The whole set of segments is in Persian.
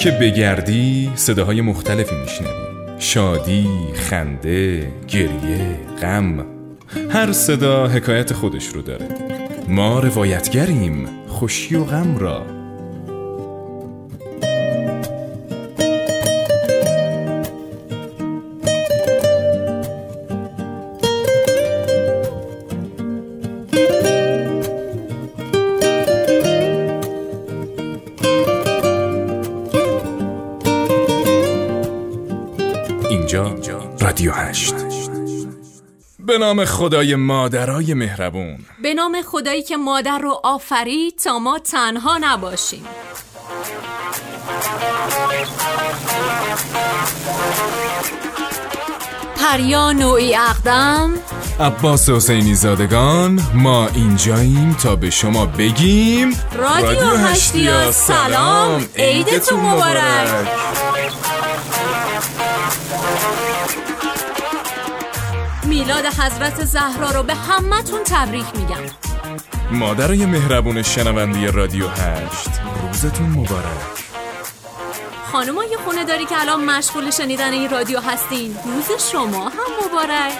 که بگردی صداهای مختلفی میشنوی. شادی، خنده، گریه، غم هر صدا حکایت خودش رو داره. ما روایتگریم خوشی و غم را. اینجا رادیو هشت. به نام خدای مادرای مهربون. به نام خدایی که مادر رو آفرید تا ما تنها نباشیم. پریا نوعی اقدم. عباس حسینی زادگان ما اینجاییم تا به شما بگیم رادیو هشتیا سلام عیدتون مبارک. میلاد حضرت زهرا رو به همتون تبریک میگم. مادرای مهربون شنوندی رادیو هشت روزتون مبارک. خانمای خونه داری که الان مشغول شنیدن این رادیو هستین. روز شما هم مبارک.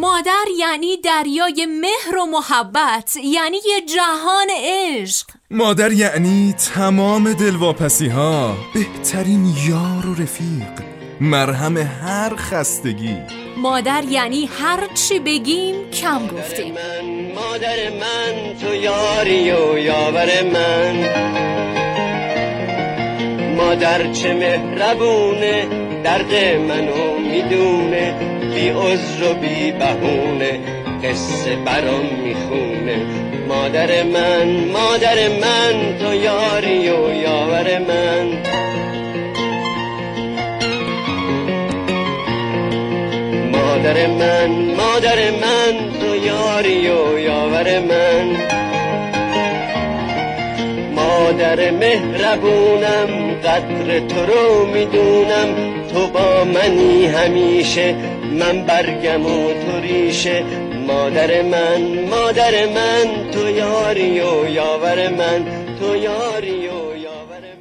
مادر یعنی دریای مهر و محبت یعنی یه جهان عشق. مادر یعنی تمام دلواپسی ها بهترین یار و رفیق مرهم هر خستگی. مادر یعنی هر چی بگیم کم گفتیم. من مادر من تو یاری و یاور من. مادر چه مهربونه درد منو می‌دونه. بی عذر و بی بهونه قصه برام می‌خونه. مادر من مادر من تو یاری و یاور من. مادر من مادر من تو یاری و یاور من. مادر مهربونم قدر تو رو می‌دونم. تو با منی همیشه من برگم و تو ریشه. مادر من مادر من تو یاری و یاور من تو یاری و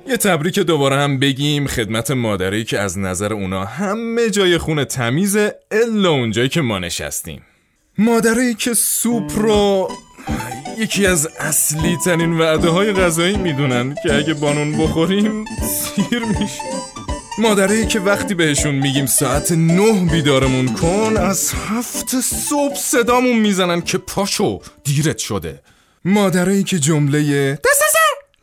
یه تبریک دوباره هم بگیم خدمت مادری که از نظر اونا همه جای خونه تمیزه الا اونجایی که ما نشستیم. مادری که سوپ رو یکی از اصلی ترین وعده های غذایی می‌دونن که اگه بانون بخوریم سیر میشه. مادری که وقتی بهشون میگیم ساعت نه بیدارمون کن از هفت صبح صدامون می‌زنن که پاشو دیرت شده. مادری که جمله دست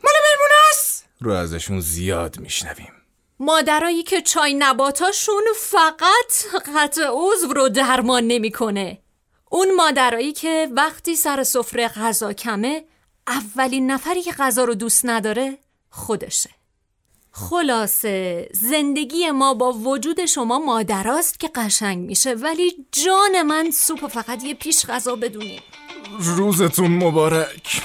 مال میمونست رو ازشون زیاد میشنویم. مادرایی که چای نباتاشون فقط قطع عضو رو درمان نمی‌کنه. اون مادرایی که وقتی سر سفره غذا کمه اولین نفری که غذا رو دوست نداره خودشه. خلاصه زندگی ما با وجود شما مادراست که قشنگ میشه ولی جان من سوپ فقط یه پیش غذا بدونیم. روزتون مبارک.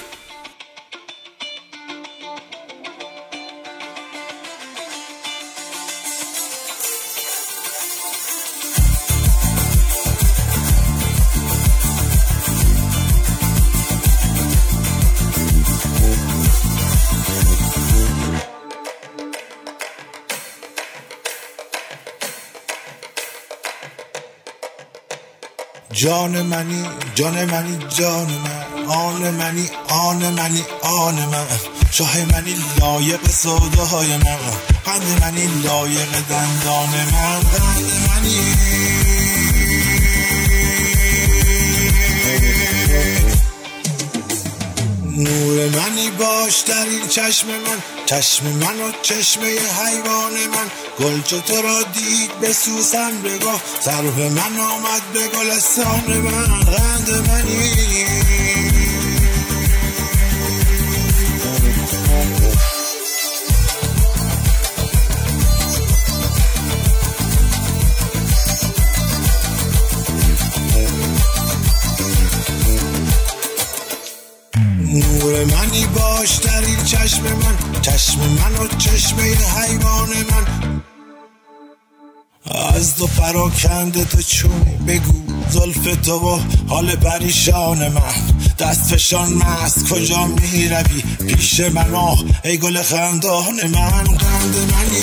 جان منی جان منی جان من. آن منی آن منی آن من. شاه منی لایق سودای من. قند منی لایق دندان من. قند منی. نور منی باش در این چشم من. چشم من و چشمه حیوان من. گل تو را دید به سوسن بگاه سرو من آمد به گلستان من. قند منی. نور منی باش در این چشم من. چشم من و چشمه حیوان من. از دو پراکنده تو چونی بگو. زلف تو و حال پریشان من. دست فشان مست کجا می روی پیش من آه ای گل خندان من. قند منی.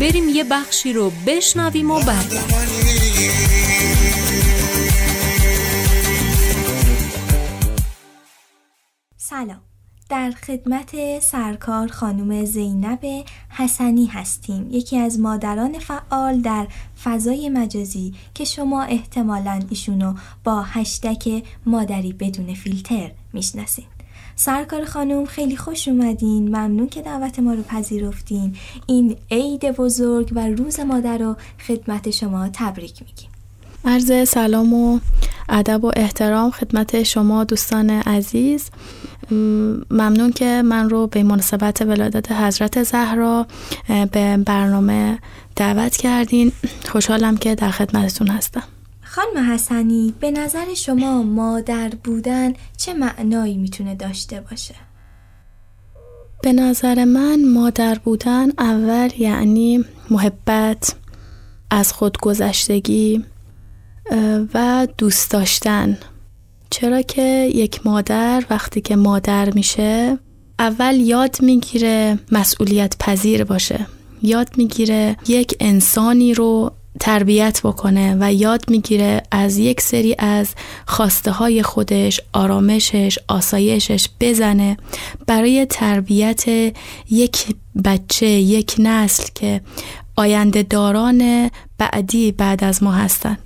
بریم یه بخشی رو بشنویم و بعد. سلام. در خدمت سرکار خانم زینب حسنی هستیم. یکی از مادران فعال در فضای مجازی که شما احتمالا ایشونو با هشتک مادری بدون فیلتر می‌شناسین. سرکار خانم خیلی خوش اومدین. ممنون که دعوت ما رو پذیرفتین. این عید بزرگ و روز مادر رو خدمت شما تبریک میگیم. عرض سلام و ادب و احترام خدمت شما دوستان عزیز. ممنون که من رو به مناسبت ولادت حضرت زهرا به برنامه دعوت کردین. خوشحالم که در خدمتتون هستم. خانم حسنی به نظر شما مادر بودن چه معنایی می‌تونه داشته باشه؟ به نظر من مادر بودن اول یعنی محبت از خودگذشتگی و دوست داشتن. چرا که یک مادر وقتی که مادر میشه اول یاد می‌گیره مسئولیت پذیر باشه. یاد می‌گیره یک انسانی رو تربیت بکنه و یاد می‌گیره از یک سری از خواسته های خودش آرامشش آسایشش بزنه برای تربیت یک بچه یک نسل که آینده داران بعدی بعد از ما هستن.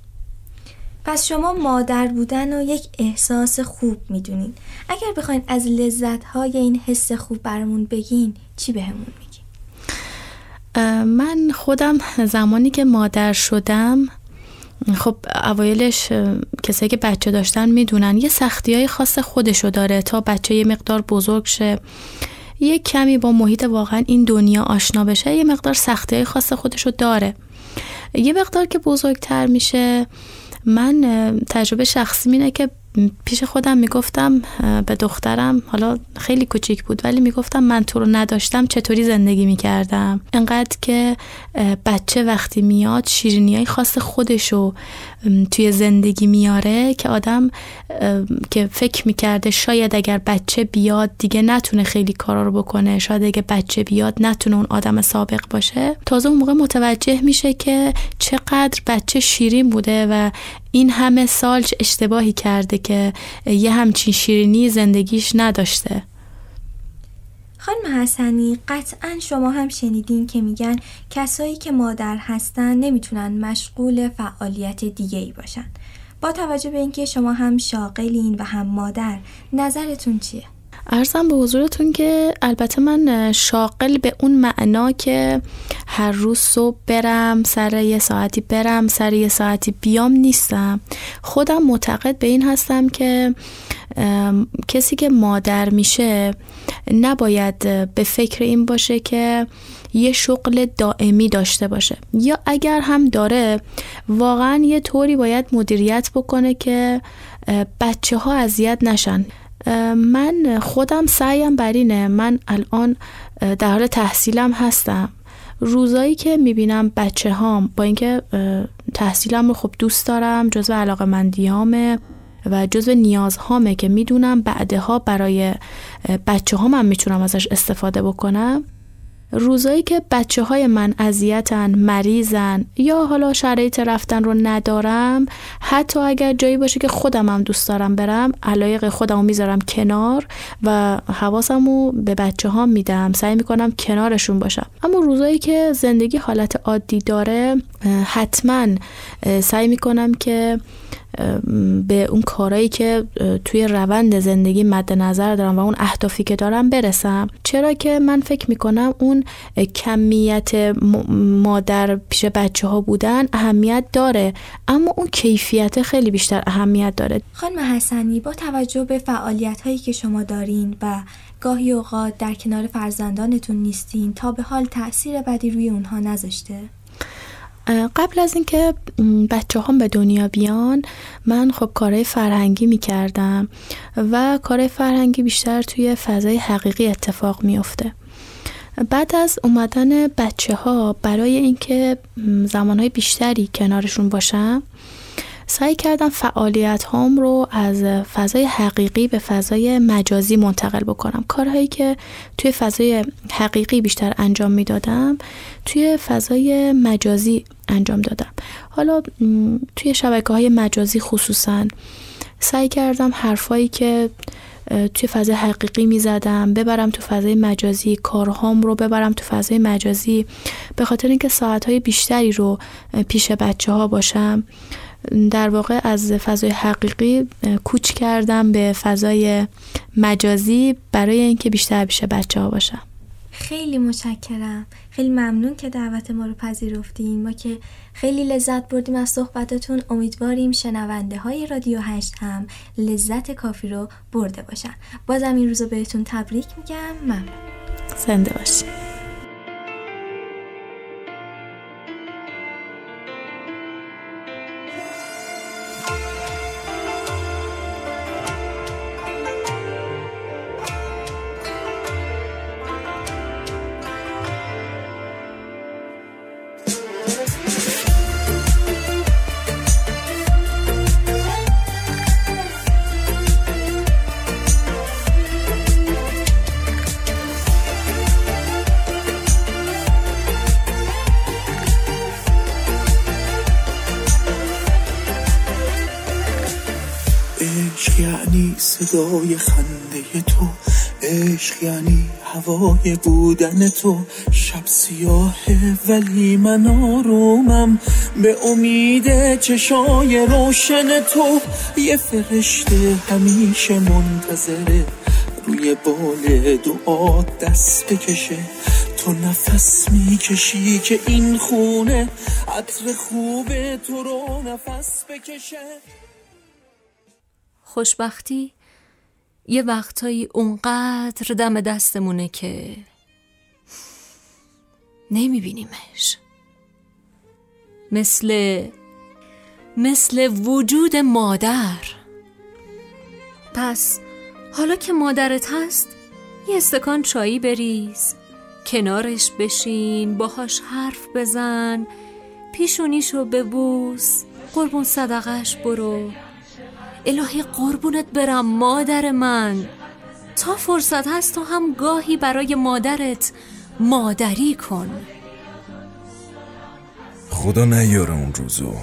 پس شما مادر بودن و یک احساس خوب می‌دونین. اگر بخواین از لذت های این حس خوب برامون بگین چی بهمون میگین؟ من خودم زمانی که مادر شدم خب اوایلش کسایی که بچه داشتن می‌دونن یه سختی های خاص خودشو داره تا بچه یه مقدار بزرگ شه. یه کمی با محیط واقعا این دنیا آشنا بشه یه مقدار سختی های خاص خودشو داره. یه مقدار که بزرگتر میشه من تجربه شخصی اینه که پیش خودم می‌گفتم به دخترم حالا خیلی کوچیک بود ولی می‌گفتم من تو رو نداشتم چطوری زندگی می‌کردم؟ انقدر که بچه وقتی میاد شیرینی های خاص خودشو توی زندگی میاره که آدم که فکر می‌کرده شاید اگر بچه بیاد دیگه نتونه خیلی کارا رو بکنه شاید اگه بچه بیاد نتونه اون آدم سابق باشه. تازه اون موقع متوجه میشه که چقدر بچه شیرین بوده و این همه سال اشتباهی کرده که یه همچین شیرینی زندگیش نداشته خانم حسنی قطعا شما هم شنیدین که میگن کسایی که مادر هستن نمی‌تونن مشغول فعالیت دیگه ای باشن با توجه به اینکه شما هم شاغلین و هم مادر نظرتون چیه؟ ارزم به حضورتون که البته من شاغل به اون معنا که هر روز صبح برم سر یه ساعتی برم سر یه ساعتی بیام نیستم. خودم معتقد به این هستم که کسی که مادر میشه نباید به فکر این باشه که یه شغل دائمی داشته باشه. یا اگر هم داره واقعا یه طوری باید مدیریت بکنه که بچه ها اذیت نشن. من خودم سعیم بر اینه من الان در حال تحصیلم هستم. روزایی که می‌بینم بچه هام با اینکه تحصیلم رو خب دوست دارم جزو علاقه مندیامه و جزو نیازهامه که می‌دونم بعدها برای بچه ها من می‌تونم ازش استفاده بکنم. روزایی که بچه های من اذیتن مریضن یا حالا شرایط رفتن رو ندارم حتی اگر جایی باشه که خودم هم دوست دارم برم علایق خودم رو می‌ذارم کنار و حواسم رو به بچه ها میدم. سعی می‌کنم کنارشون باشم. اما روزایی که زندگی حالت عادی داره حتما سعی می‌کنم که به اون کارهایی که توی روند زندگی مد نظر دارم و اون اهدافی که دارم برسم. چرا که من فکر می‌کنم اون کمیت مادر پیش بچه ها بودن اهمیت داره اما اون کیفیت خیلی بیشتر اهمیت داره. خانم حسنی با توجه به فعالیت هایی که شما دارین و گاهی اوقات در کنار فرزندانتون نیستین تا به حال تاثیر بدی روی اونها نذاشته؟ قبل از اینکه بچه هم به دنیا بیان من خب کارهای فرهنگی می کردم و کارهای فرهنگی بیشتر توی فضای حقیقی اتفاق میافته. بعد از اومدن بچه ها برای اینکه زمانهای بیشتری کنارشون باشم سعی کردم فعالیت هام رو از فضای حقیقی به فضای مجازی منتقل بکنم. کارهایی که توی فضای حقیقی بیشتر انجام می‌دادم توی فضای مجازی انجام دادم. حالا توی شبکه های مجازی خصوصا سعی کردم حرفایی که توی فضای حقیقی می‌زدم ببرم تو فضای مجازی کارهام رو ببرم تو فضای مجازی به خاطر اینکه ساعتهای بیشتری رو پیش بچه ها باشم. در واقع از فضای حقیقی کوچ کردم به فضای مجازی برای اینکه بیشتر پیش بچه ها باشم. خیلی متشکرم. خیلی ممنون که دعوت ما رو پذیرفتیم ما که خیلی لذت بردیم از صحبتتون. امیدواریم شنونده های رادیو هشت هم لذت کافی رو برده باشن. بازم این روزو بهتون تبریک میگم. ممنون. زنده باشید صدای خنده تو عشق یعنی هوای بودن تو. شب سیاهه ولی من آرومم به امید چشای روشن تو. یه فرشته همیشه منتظره روی بال دعا دست بکشه. تو نفس می‌کشی که این خونه عطر خوب تو رو نفس بکشه. خوشبختی؟ یه وقتایی اونقدر دم دستمونه که نمیبینیمش. مثل مثل وجود مادر. پس حالا که مادرت هست یه استکان چایی بریز کنارش بشین باهاش حرف بزن پیشونیشو ببوس قربون صدقش برو. الهی قربونت برم مادر من. تا فرصت هست تو هم گاهی برای مادرت مادری کن. خدا نیاره اون روزو.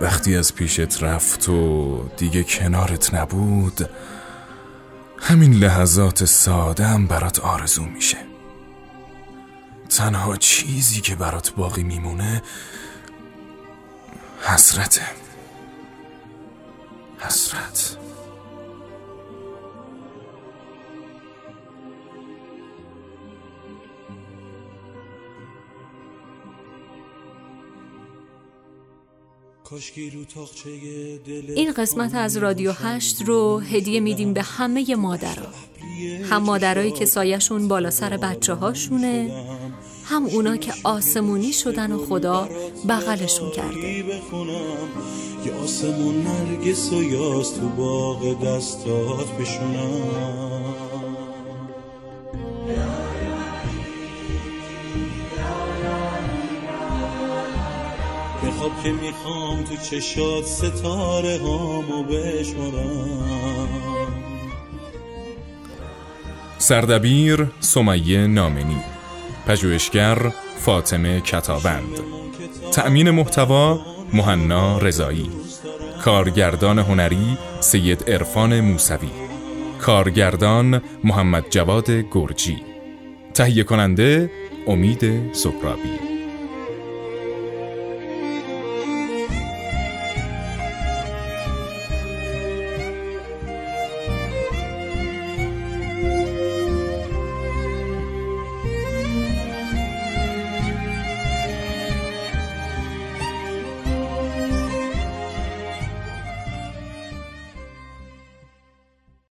وقتی از پیشت رفت و دیگه کنارت نبود همین لحظات ساده هم برات آرزو میشه. تنها چیزی که برات باقی میمونه حسرته. حسرت. این قسمت از رادیو هشت رو هدیه میدیم به همه مادرها هم مادرایی که سایشون بالا سر بچه هاشونه هم اونا که آسمونی شدن و خدا بغلشون کرده. یه آسمون نرگس و یاس تو باغ دستات بشونم. خواب که می‌خوام تو چشات ستاره هامو بشمارم. سردبیر سمیه نامنی پژوهشگر فاطمه کتابند. تأمین محتوا مهنا رضایی. کارگردان هنری سید عرفان موسوی. کارگردان محمد جواد گرجی. تهیه کننده امید سهرابی.